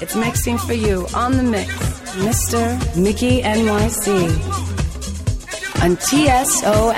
It's mixing for you on the mix, Mr. Mickey NYC on TSONYC.FM.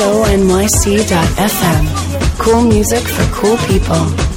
tsonyc.fm. Cool music for cool people.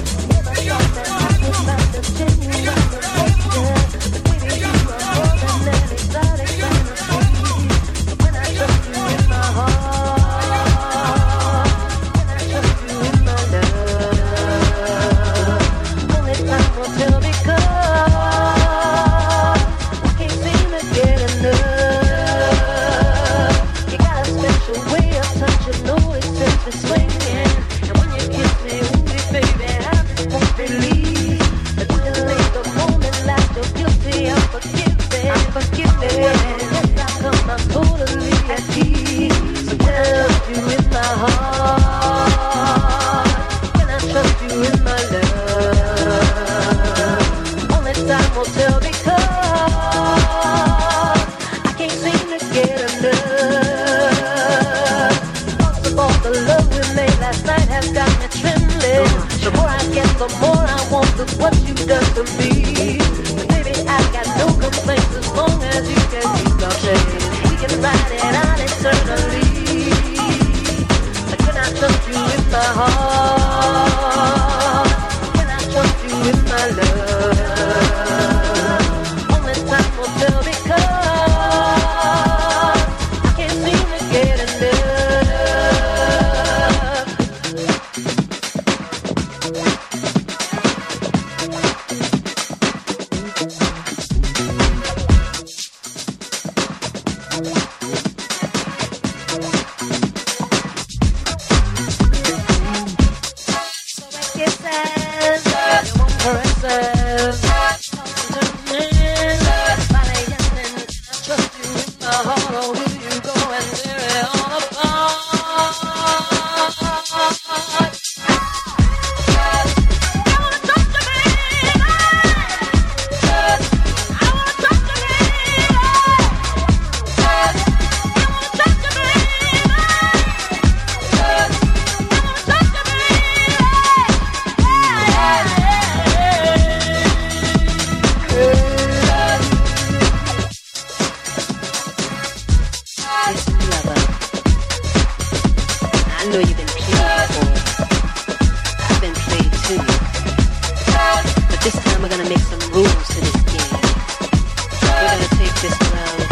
Trust you,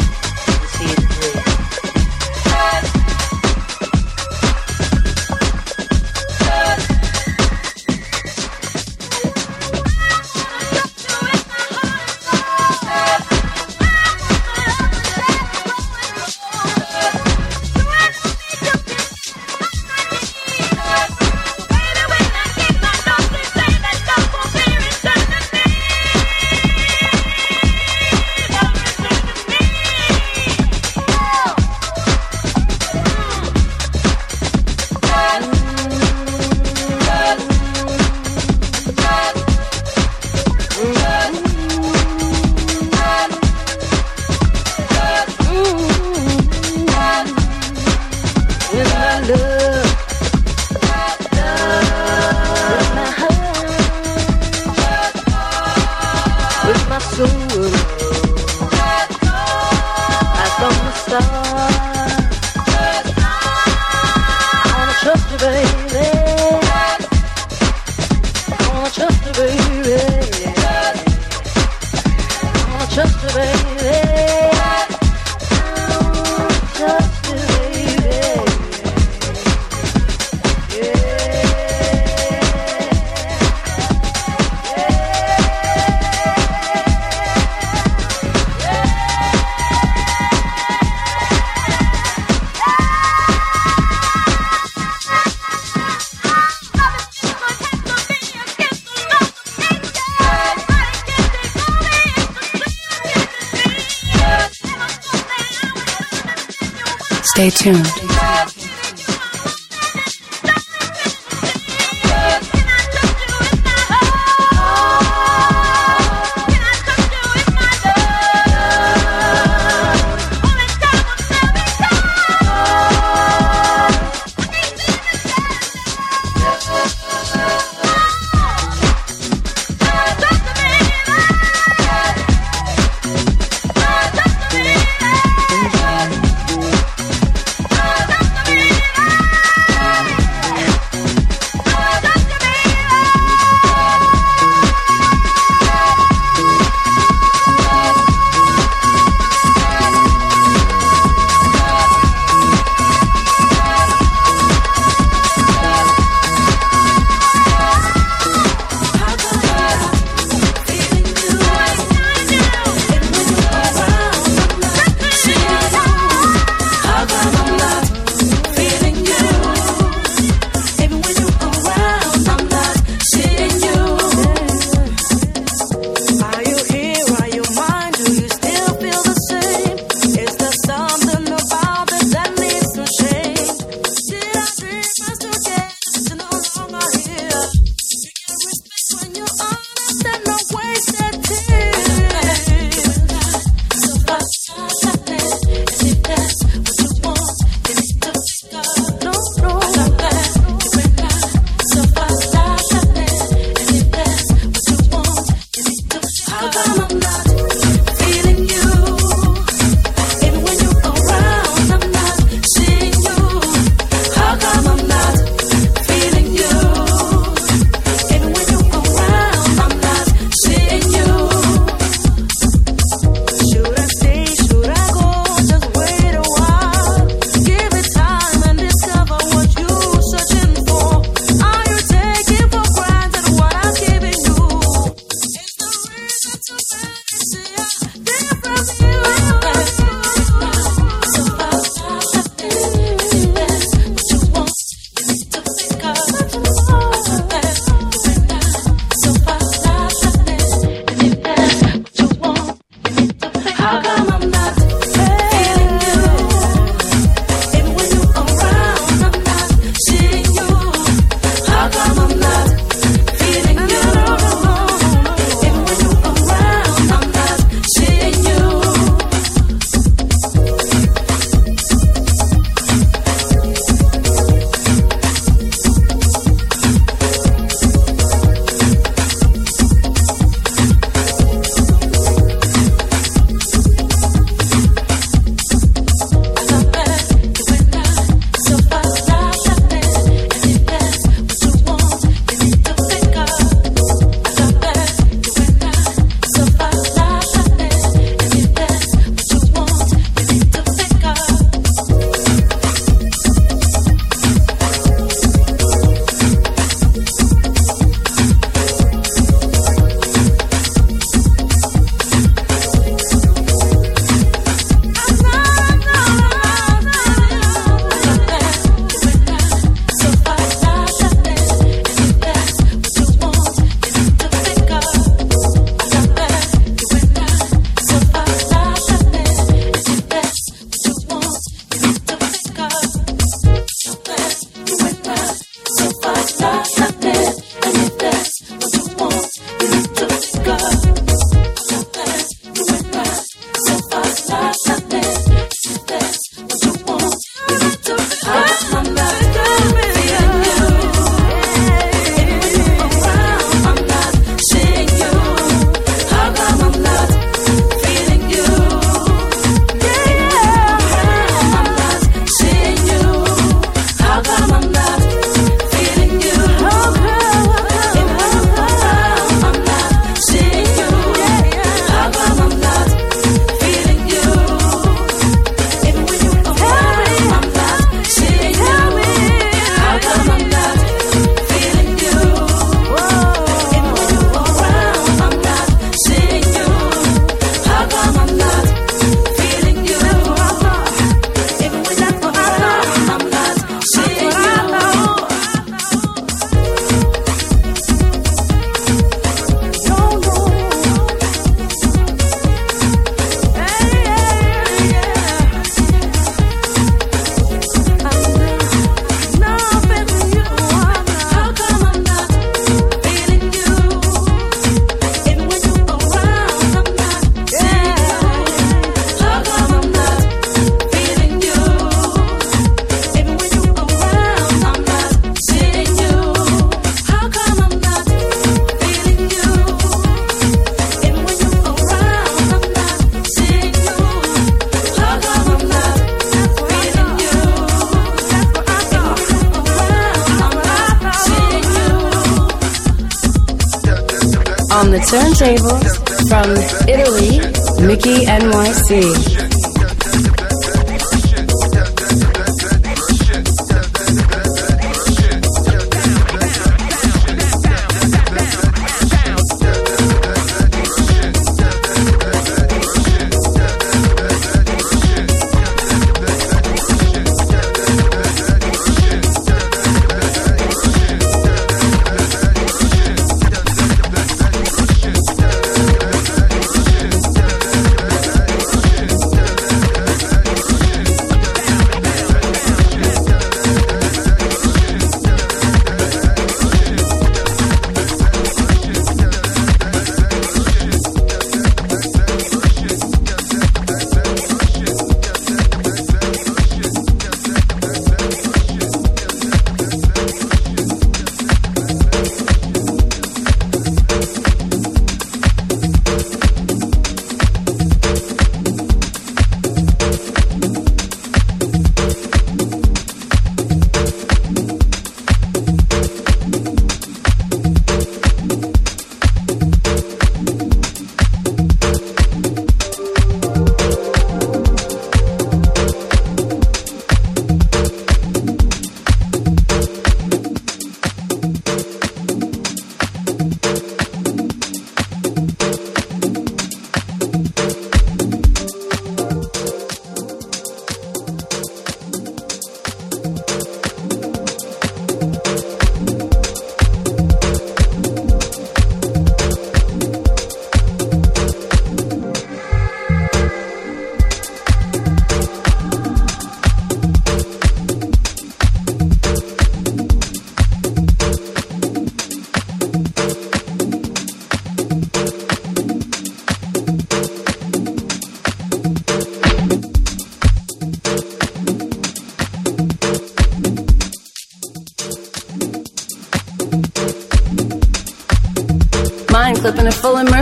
Stay tuned.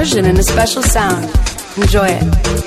A full immersion in a special sound. Enjoy it.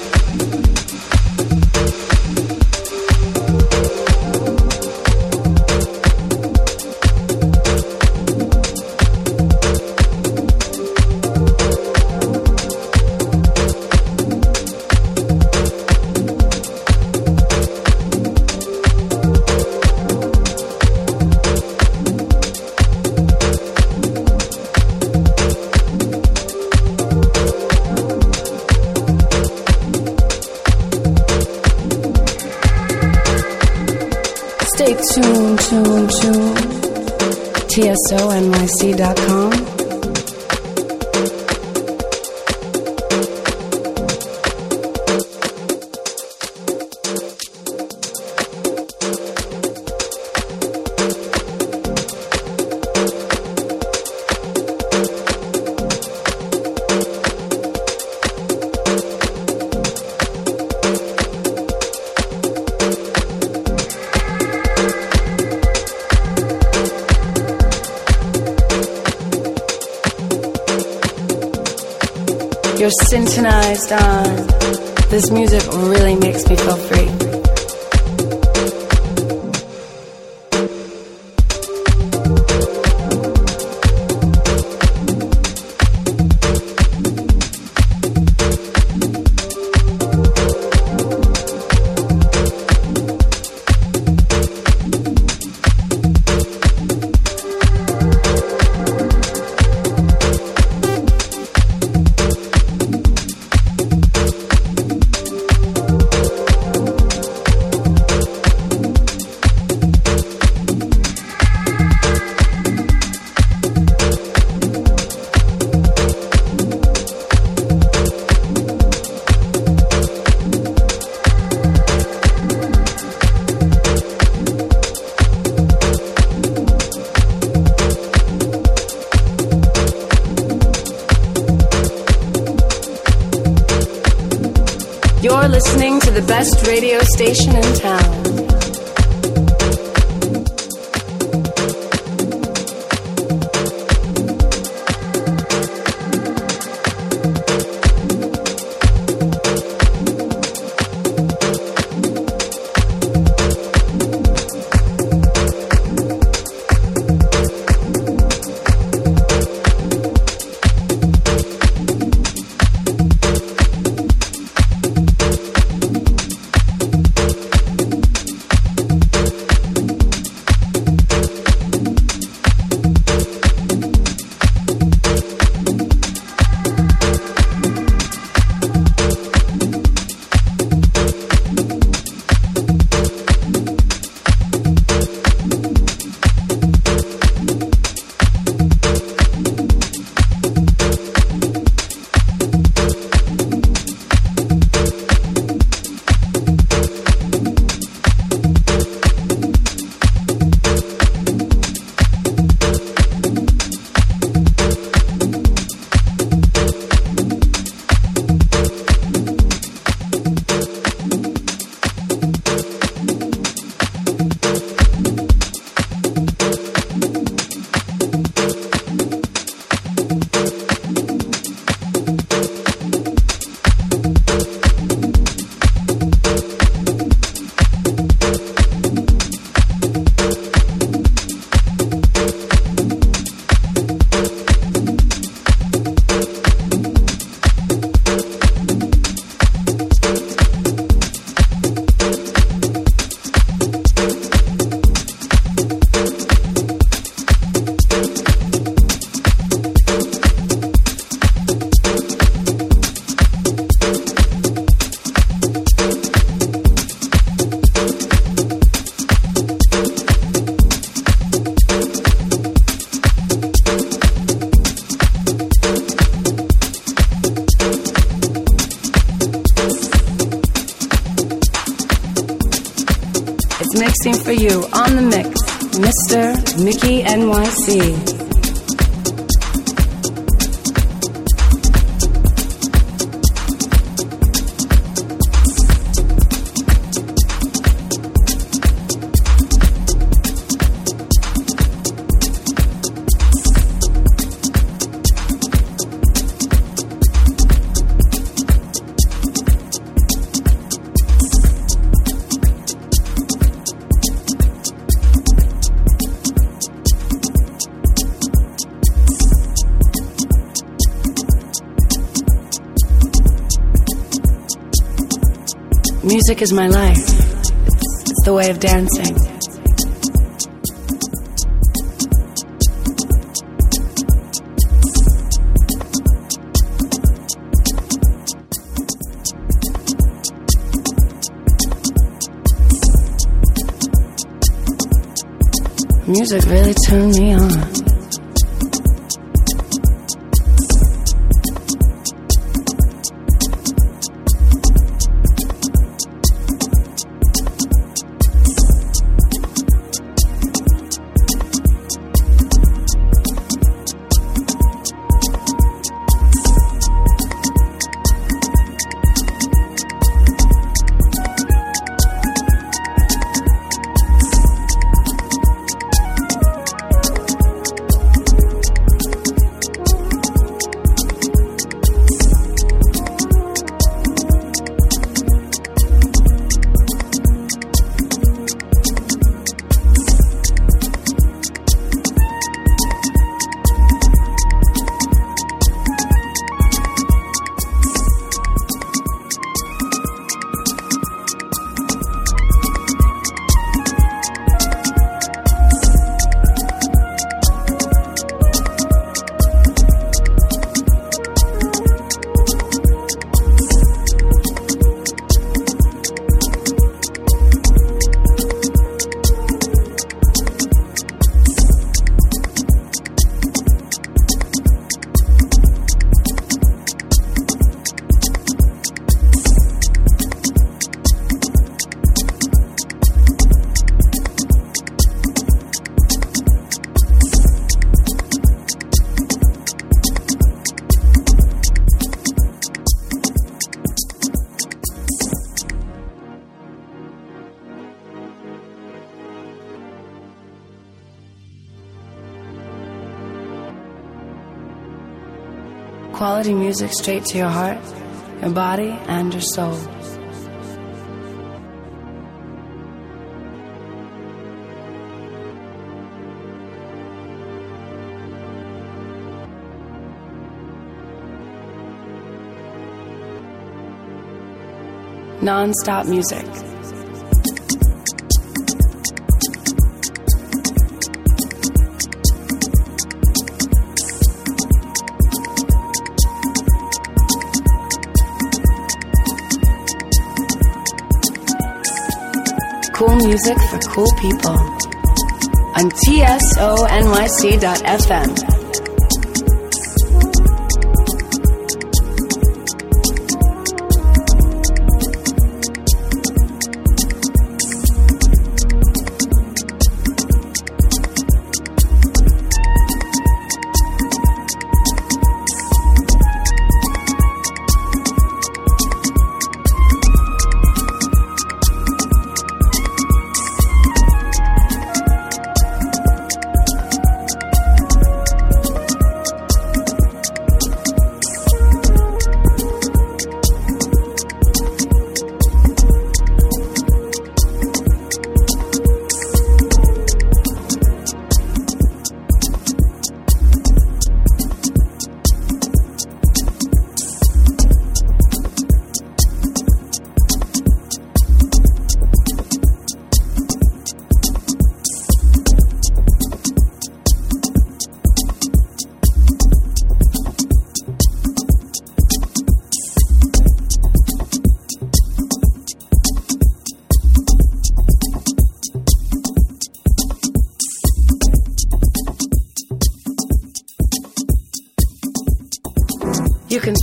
tsonyc.com. synchronized on. This music really makes me feel free. Station in town. Music is my life. It's, the way of dancing. Music really turned me on. Quality music straight to your heart, your body, and your soul. Non-stop music music for cool people on tsonyc.fm.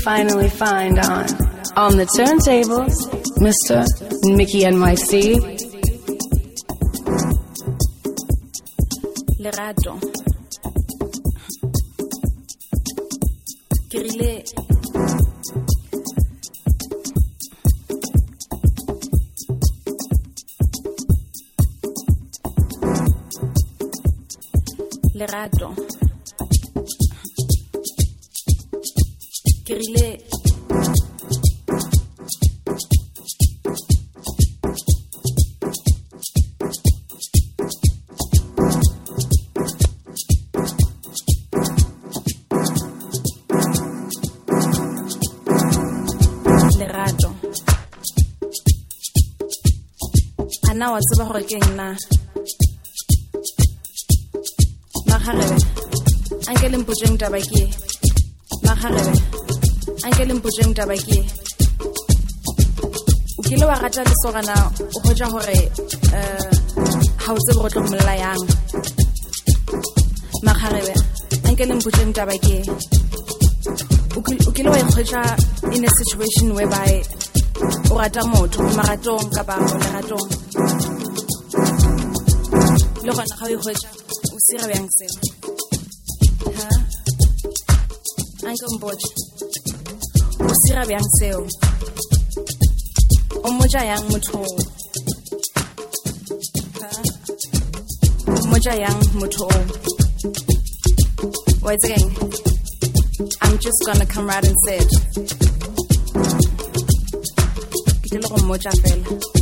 finally find on. On the turntables, Mr. Mickey NYC lerato. Ke rile lerato. ke a na wa tseba gore ke eng na magarebe anke le mpotšeng taba ke e. magarebe anke le mpotšeng taba ke e. o kile wa rata lesogana o kgotša gore um ga o tsebe go tlo mmolela yang magarebe anke le mpotšeng taba ke e. o kile wa ikgwetša in a situation whereby o rata motho mo maratong kapa leratong gona ga o o sira bjang anke o sira bjang seo o yang motho? O yang motho oo? wa I'm just gonna come right and say it. Ke tlile go mmotša fela.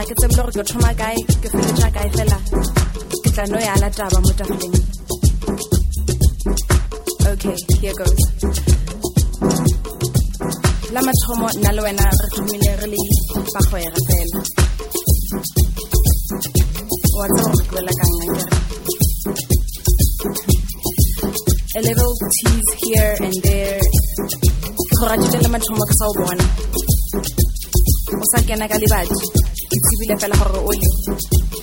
Ga ke tsebe gore ke thoma kae, ke feletša kae fela. Ke tla no yala taba mo tafoleng. Okay, here goes. La mathomo nna le wena re re le bagwera fela. Wa a little tease here and there go ratile le mathomo ke kena tsebile fela gore o le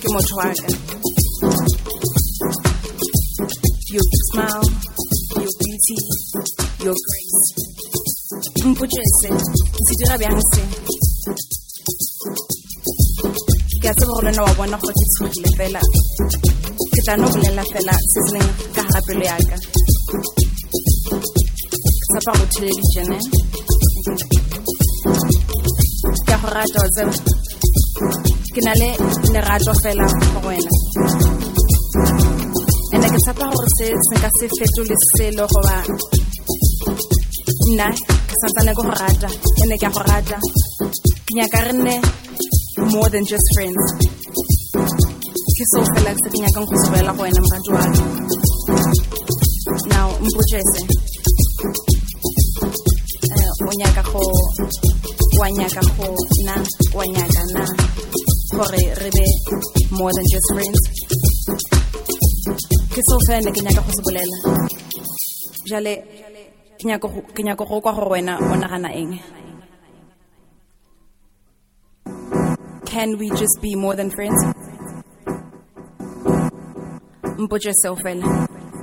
ke motho wa ka. Your smile your beauty your grace. Mpotse se ke se dira bjang se? Ke a tseba gore le wena wa bona gore ke tshogile fela. Ke tla no bolela fela se se leng ka gara yaka tshepa go theleditšene ke a go rata tseba ke na le lerato fela go wena. Ke gore se se nka se fetole selo goba nna ke santsane ke go rata ke a go rata. Ke nyaka re nne more than just friends. Ke seo fela se ke nyakang go go wena ka now mpotšese Eh, o nyaka go na na re be more than just friends. Ke ke nyaka go se bolela. Jale ke nyaka go- kwa gore wena o nagana eng? Can we just be more than friends? Mpotše seo fela.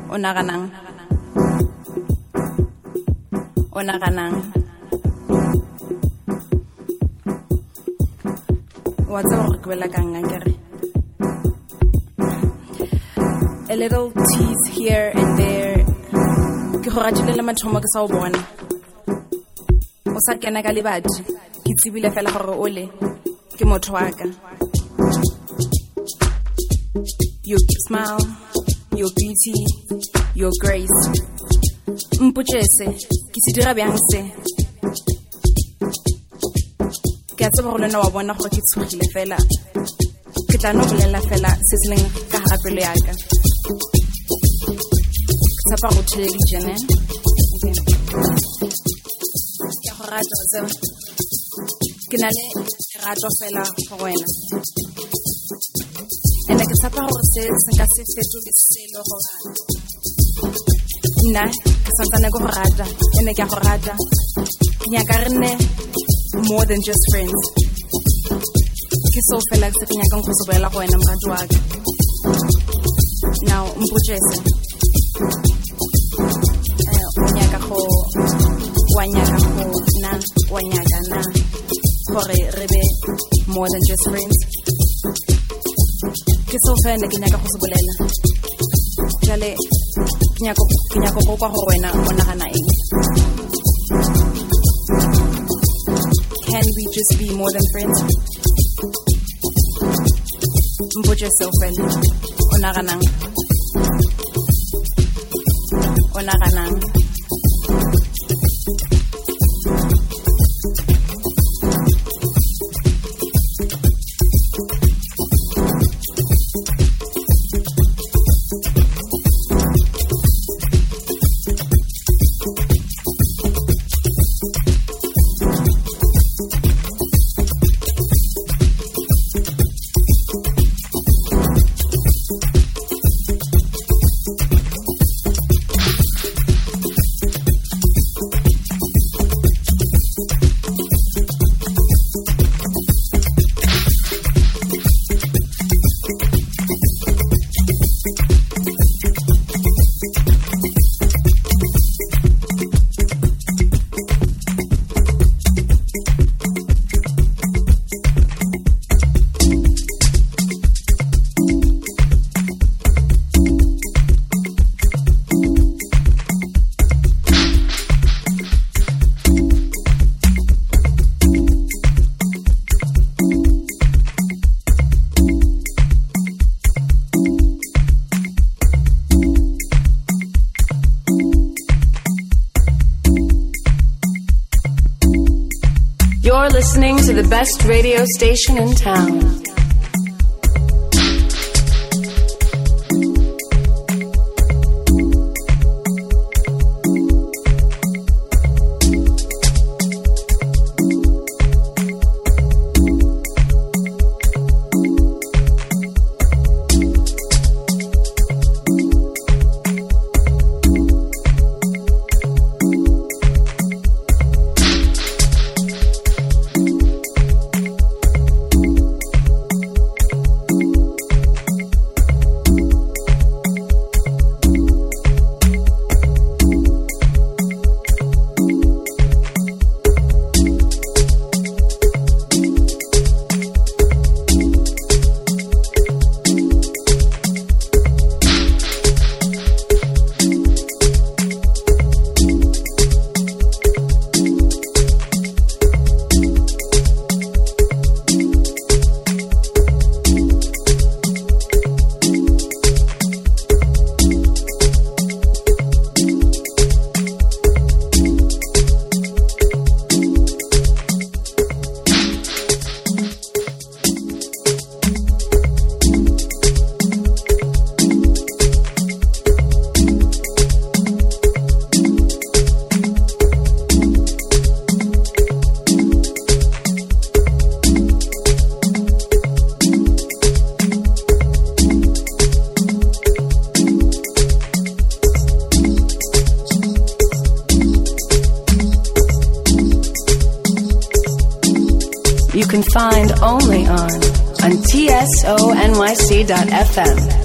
O naganang? O naganang wa gore ke kang akere a little tease here and there. Ke go ratile le mathomo ke sa o bona. O sa kena ka ke tsebile fela gore o le ke motho wa ka. Your smile your beauty your grace. Mpotše se ke se dira bjang se ke a tseba go lena wa bona gore ke tshogile fela. Ke tla no bolela fela se se leng ka gara pelo yaka ke tshepa go theleditšene ke go rata tseba ke na le lerato fela go wena. Ande ke tshepa gore se se nka se fetole selo goba nna ke santsane ke go rata. Ene ke a go rata. Ke nyaka re nne more than just friends. Ke seo fela se ke nyakang go se boela go wena morati wa ka. Now mpotšese Eh, o nyaka go wa nyaka go na wa nyaka na gore re be more than just friends. Ke seo fela ke nyaka go se bolela. Jale ke nyako go kwa go wena o nagana eng just be more than friends. Mpotse seo fela o naganang the best radio station in town. nyc.fm. is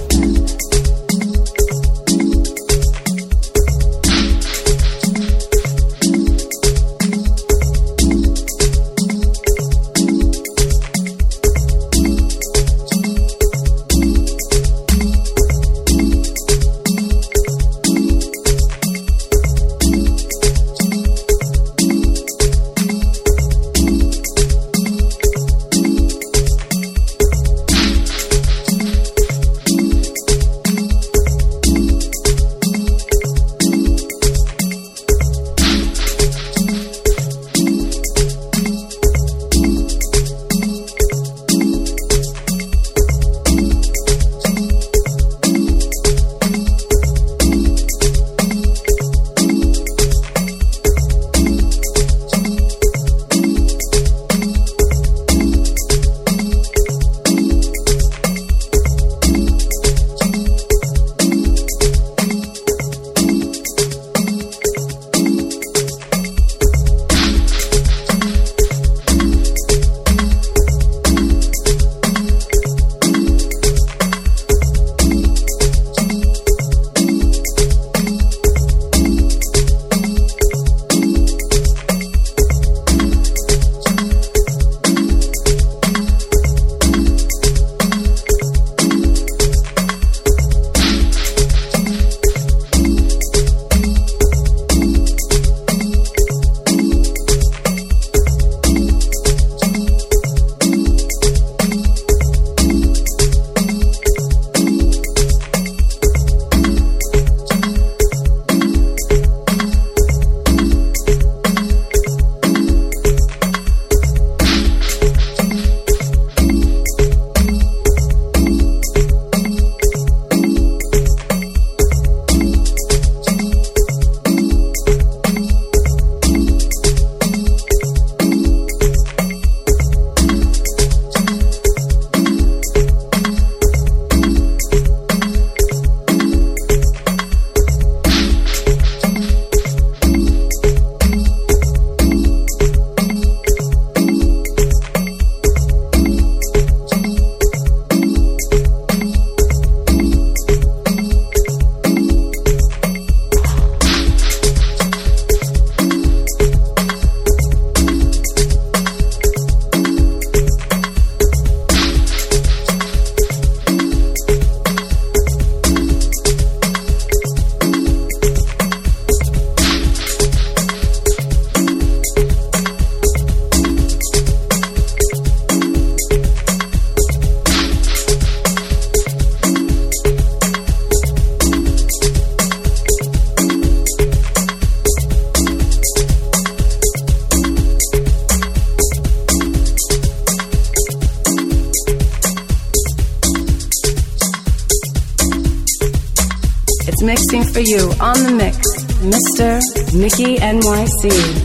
NYC.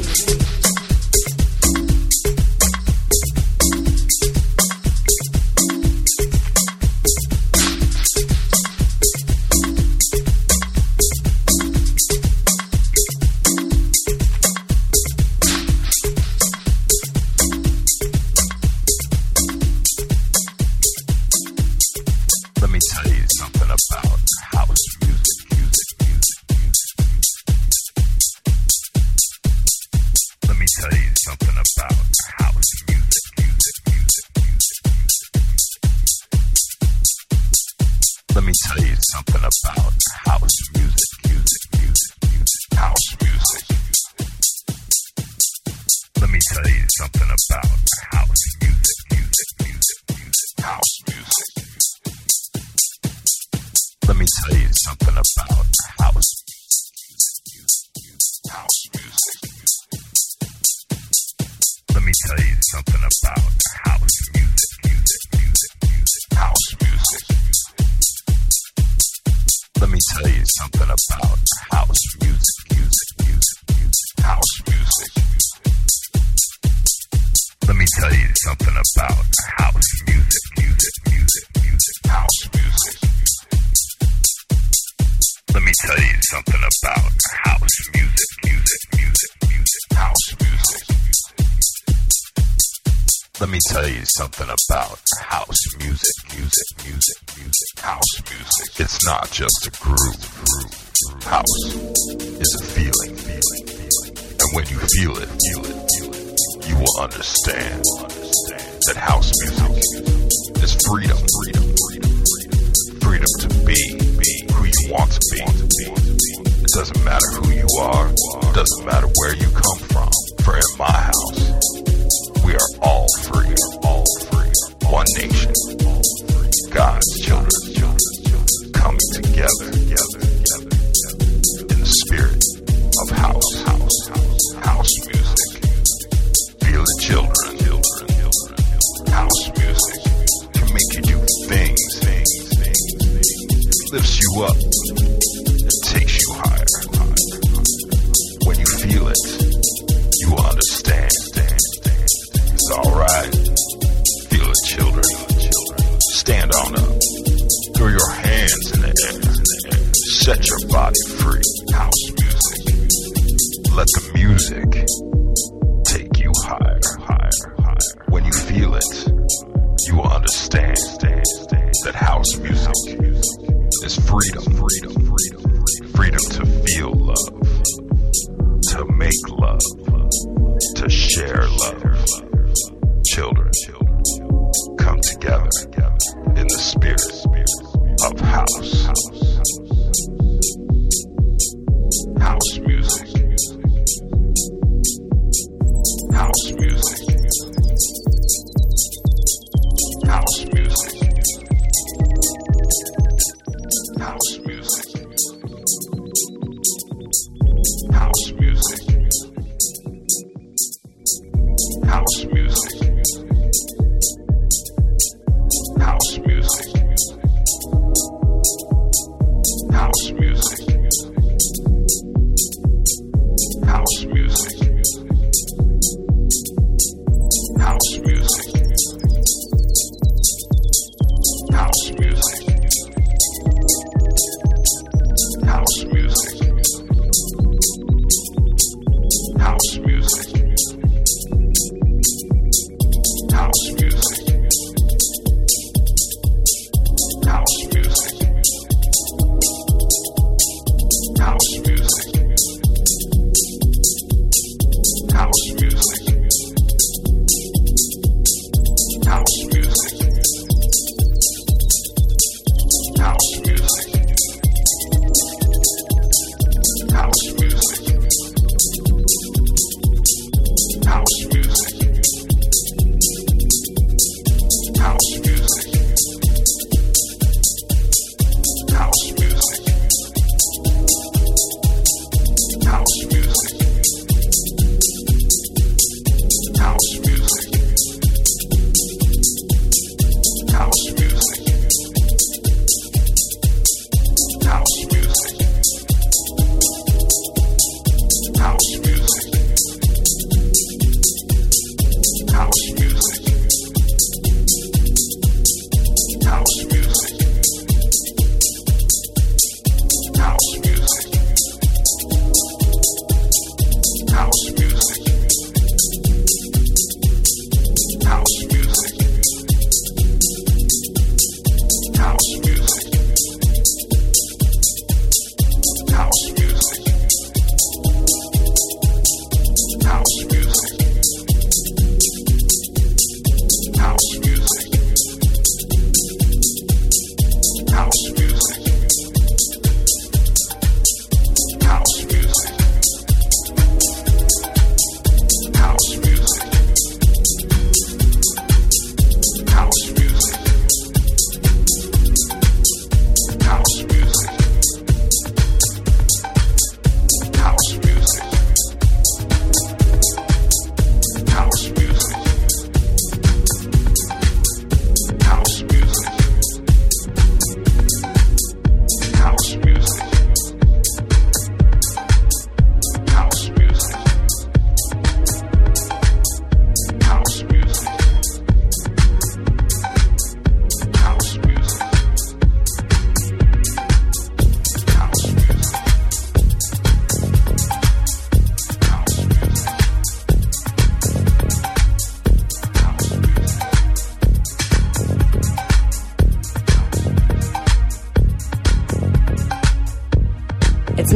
Let me tell you something about house music. tell you something about house music, music, music, music, house music. It's not just a groove, groove, groove. House is a feeling, feeling, feeling. And when you feel it, feel it, feel it, you will understand that house music is freedom.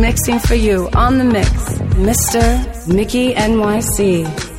Mixing for you on the mix, Mr. Mickey NYC.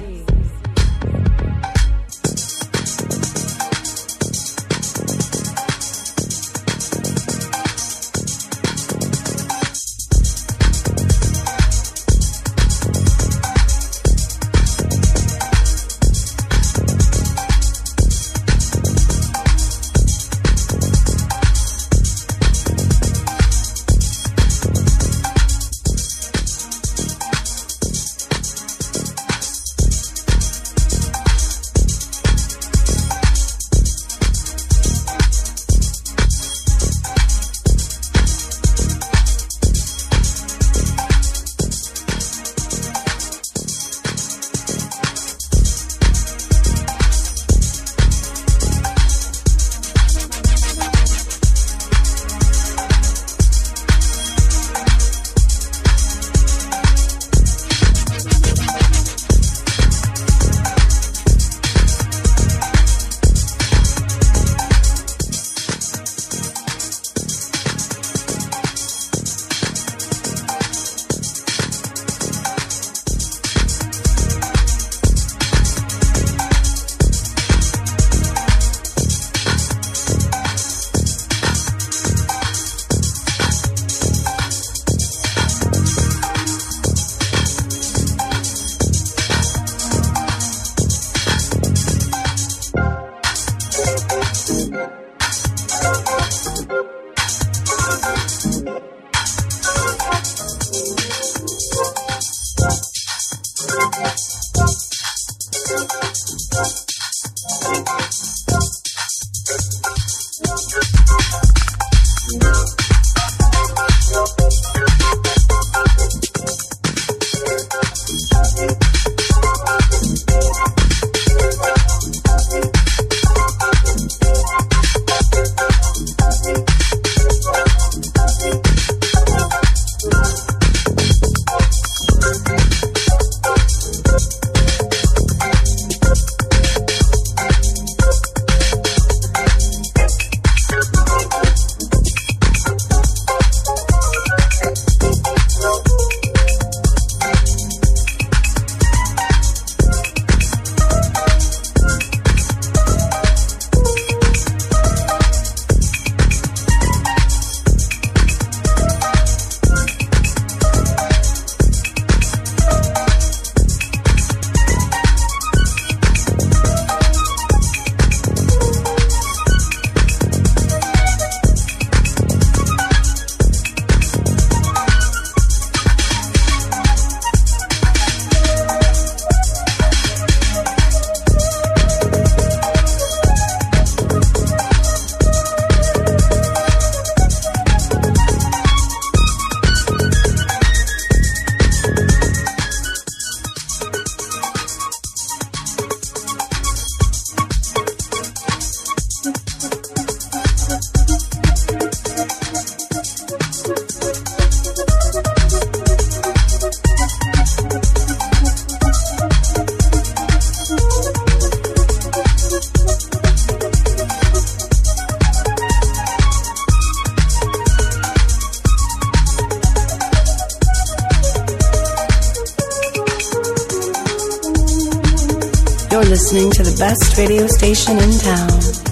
Best radio station in town.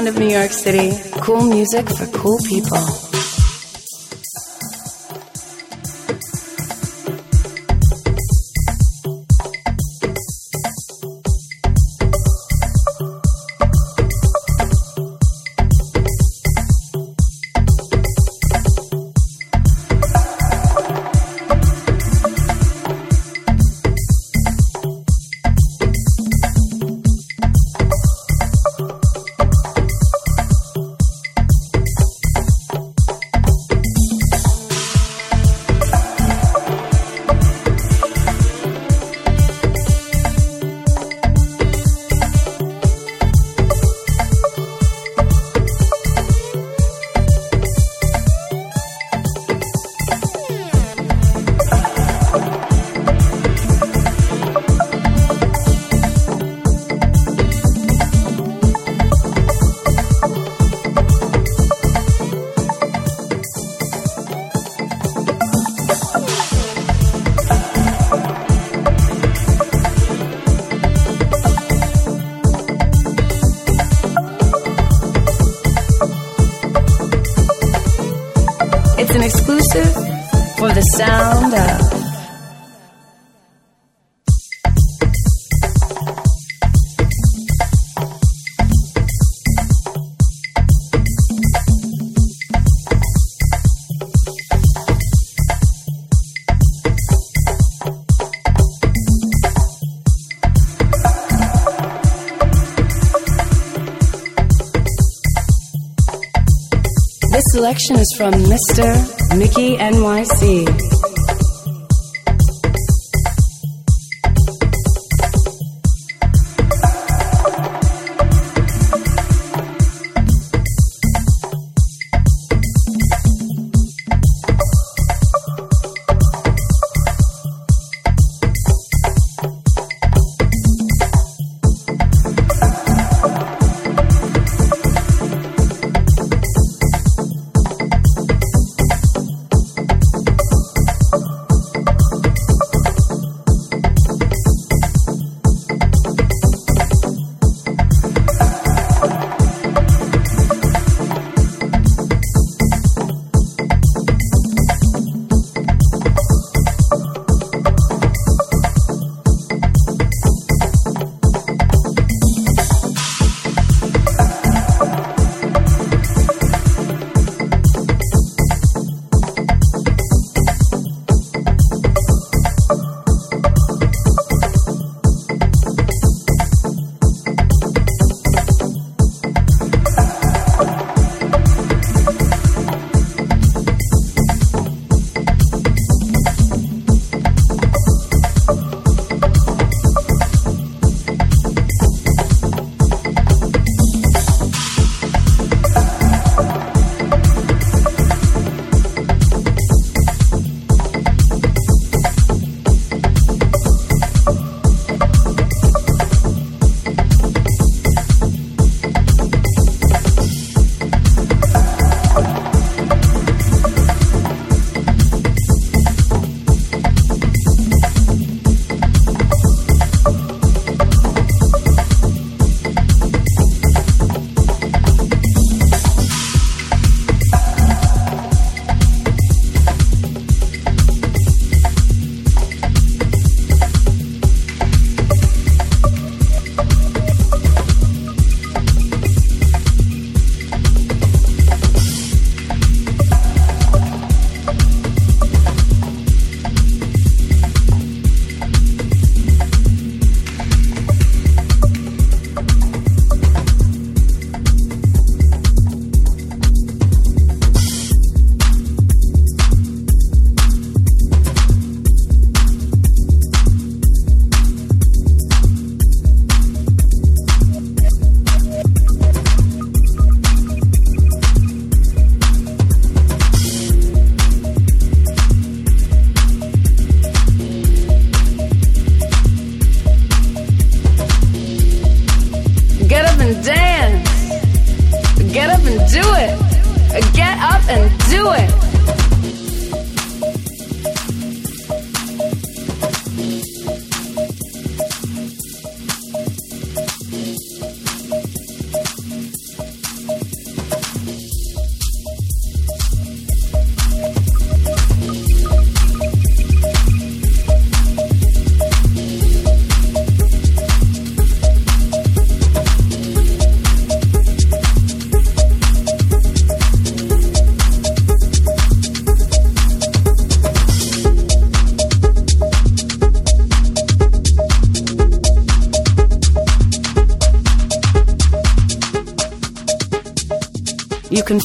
Sound of New York City. Cool music for cool people. Selection is from Mr. Mickey NYC.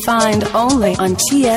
Find only on tsonyc.fm.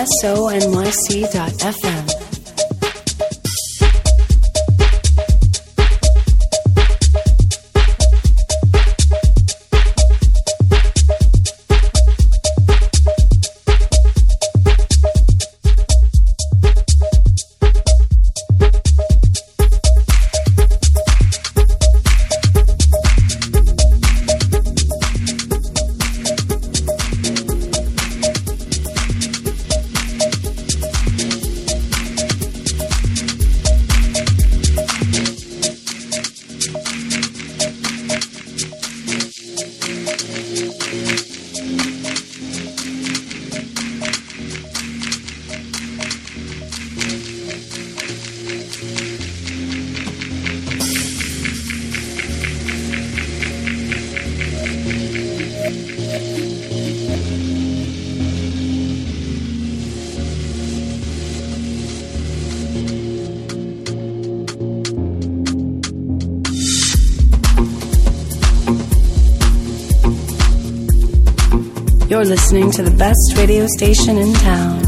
listening to the best radio station in town.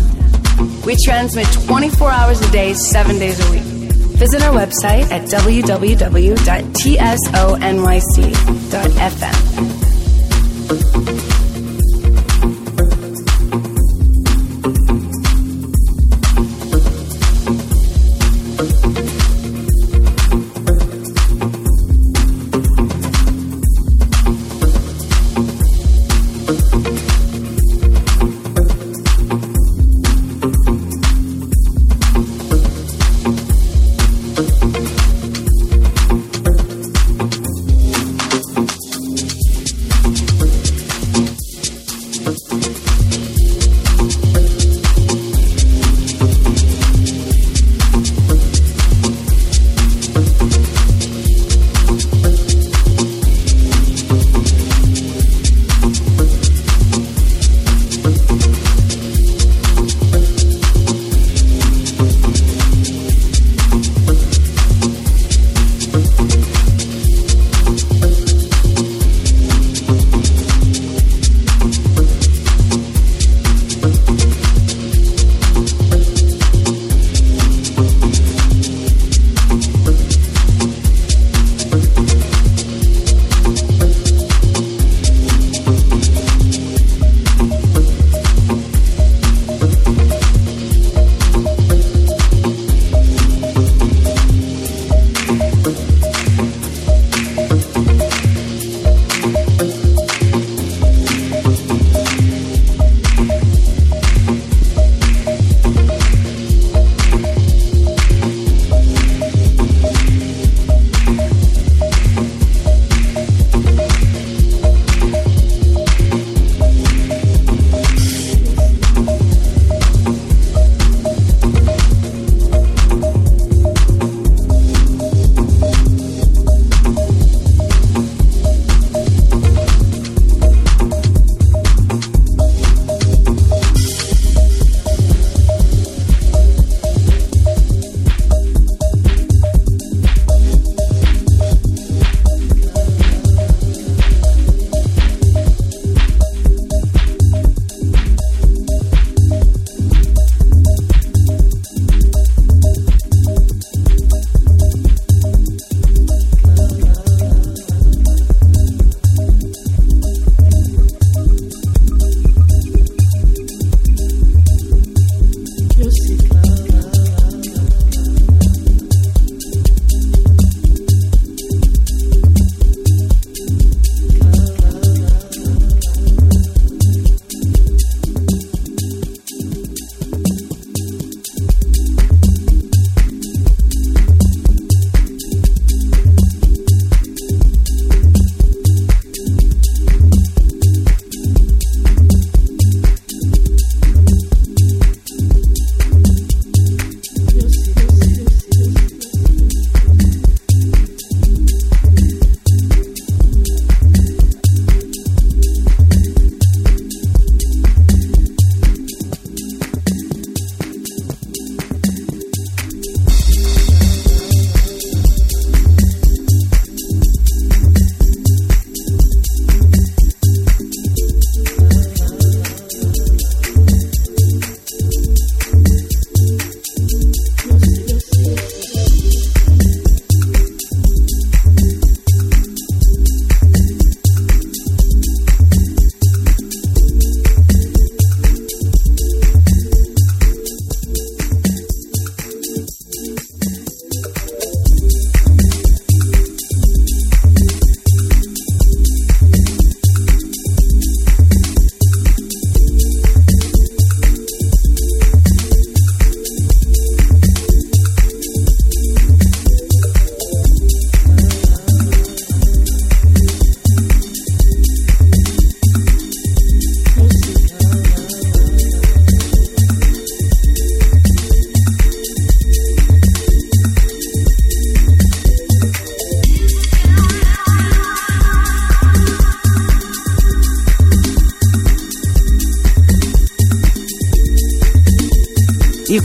We transmit 24 hours a day, 7 days a week. Visit our website at www.tsonyc.fm.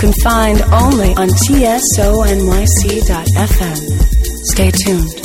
can find only on tsonyc.fm. Stay tuned.